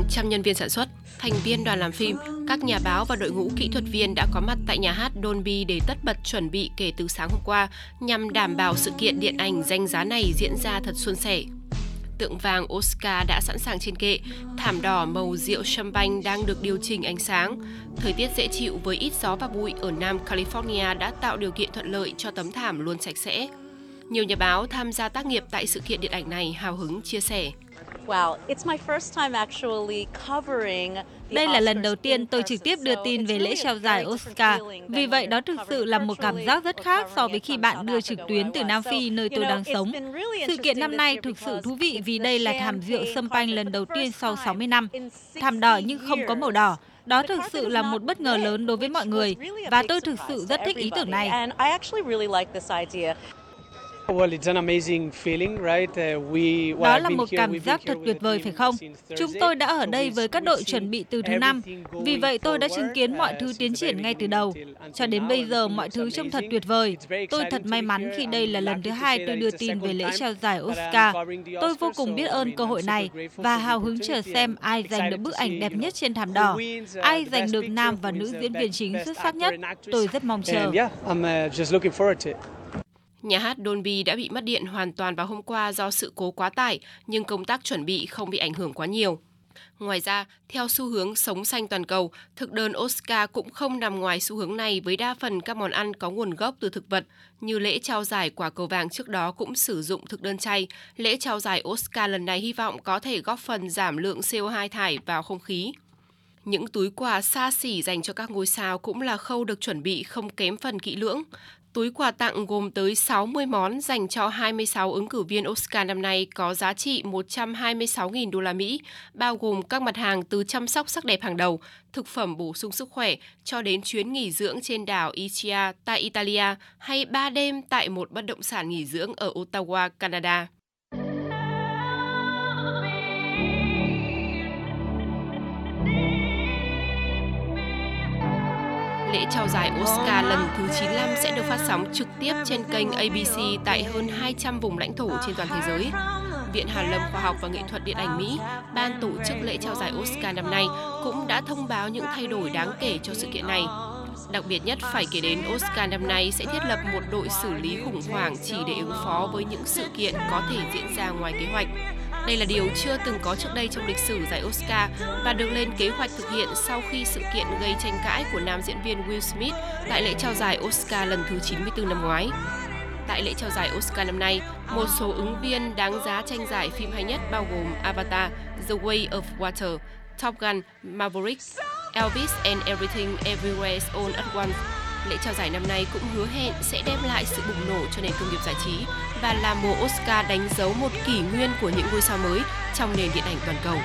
hàng trăm nhân viên sản xuất, thành viên đoàn làm phim, các nhà báo và đội ngũ kỹ thuật viên đã có mặt tại nhà hát Dolby để tất bật chuẩn bị kể từ sáng hôm qua nhằm đảm bảo sự kiện điện ảnh danh giá này diễn ra thật suôn sẻ. Tượng vàng Oscar đã sẵn sàng trên kệ, thảm đỏ màu rượu champagne đang được điều chỉnh ánh sáng. Thời tiết dễ chịu với ít gió và bụi ở Nam California đã tạo điều kiện thuận lợi cho tấm thảm luôn sạch sẽ. Nhiều nhà báo tham gia tác nghiệp tại sự kiện điện ảnh này hào hứng chia sẻ. Đây là lần đầu tiên tôi trực tiếp đưa tin về lễ trao giải Oscar, vì vậy đó thực sự là một cảm giác rất khác so với khi bạn đưa trực tuyến từ Nam Phi nơi tôi đang sống. Sự kiện năm nay thực sự thú vị vì đây là thảm rượu sâm panh lần đầu tiên sau 60 năm. Thảm đỏ nhưng không có màu đỏ. Đó thực sự là một bất ngờ lớn đối với mọi người và tôi thực sự rất thích ý tưởng này. Uh, Đó là một cảm giác thật tuyệt vời phải không? Chúng tôi đã ở đây với các đội chuẩn bị từ thứ năm, vì vậy tôi đã chứng kiến mọi thứ tiến triển ngay từ đầu. Cho đến bây giờ mọi thứ trông thật tuyệt vời. Tôi thật may mắn khi đây là lần thứ hai tôi đưa tin về lễ trao giải Oscar. Tôi vô cùng biết ơn cơ hội này và hào hứng chờ xem ai giành được bức ảnh đẹp nhất trên thảm đỏ, ai giành được nam và nữ diễn viên chính xuất sắc nhất. Tôi rất mong chờ. Nhà hát Dolby đã bị mất điện hoàn toàn vào hôm qua do sự cố quá tải, nhưng công tác chuẩn bị không bị ảnh hưởng quá nhiều. Ngoài ra, theo xu hướng sống xanh toàn cầu, thực đơn Oscar cũng không nằm ngoài xu hướng này với đa phần các món ăn có nguồn gốc từ thực vật, như lễ trao giải quả cầu vàng trước đó cũng sử dụng thực đơn chay. Lễ trao giải Oscar lần này hy vọng có thể góp phần giảm lượng CO2 thải vào không khí. Những túi quà xa xỉ dành cho các ngôi sao cũng là khâu được chuẩn bị không kém phần kỹ lưỡng. Túi quà tặng gồm tới 60 món dành cho 26 ứng cử viên Oscar năm nay có giá trị 126.000 đô la Mỹ, bao gồm các mặt hàng từ chăm sóc sắc đẹp hàng đầu, thực phẩm bổ sung sức khỏe cho đến chuyến nghỉ dưỡng trên đảo Ischia tại Italia hay 3 đêm tại một bất động sản nghỉ dưỡng ở Ottawa, Canada. Lễ trao giải Oscar lần thứ 95 sẽ được phát sóng trực tiếp trên kênh ABC tại hơn 200 vùng lãnh thổ trên toàn thế giới. Viện Hàn lâm Khoa học và Nghệ thuật Điện ảnh Mỹ, ban tổ chức lễ trao giải Oscar năm nay, cũng đã thông báo những thay đổi đáng kể cho sự kiện này. Đặc biệt nhất phải kể đến Oscar năm nay sẽ thiết lập một đội xử lý khủng hoảng chỉ để ứng phó với những sự kiện có thể diễn ra ngoài kế hoạch. Đây là điều chưa từng có trước đây trong lịch sử giải Oscar và được lên kế hoạch thực hiện sau khi sự kiện gây tranh cãi của nam diễn viên Will Smith tại lễ trao giải Oscar lần thứ 94 năm ngoái. Tại lễ trao giải Oscar năm nay, một số ứng viên đáng giá tranh giải phim hay nhất bao gồm Avatar, The Way of Water, Top Gun, Maverick, Elvis and Everything Everywhere All at Once lễ trao giải năm nay cũng hứa hẹn sẽ đem lại sự bùng nổ cho nền công nghiệp giải trí và là mùa Oscar đánh dấu một kỷ nguyên của những ngôi sao mới trong nền điện ảnh toàn cầu.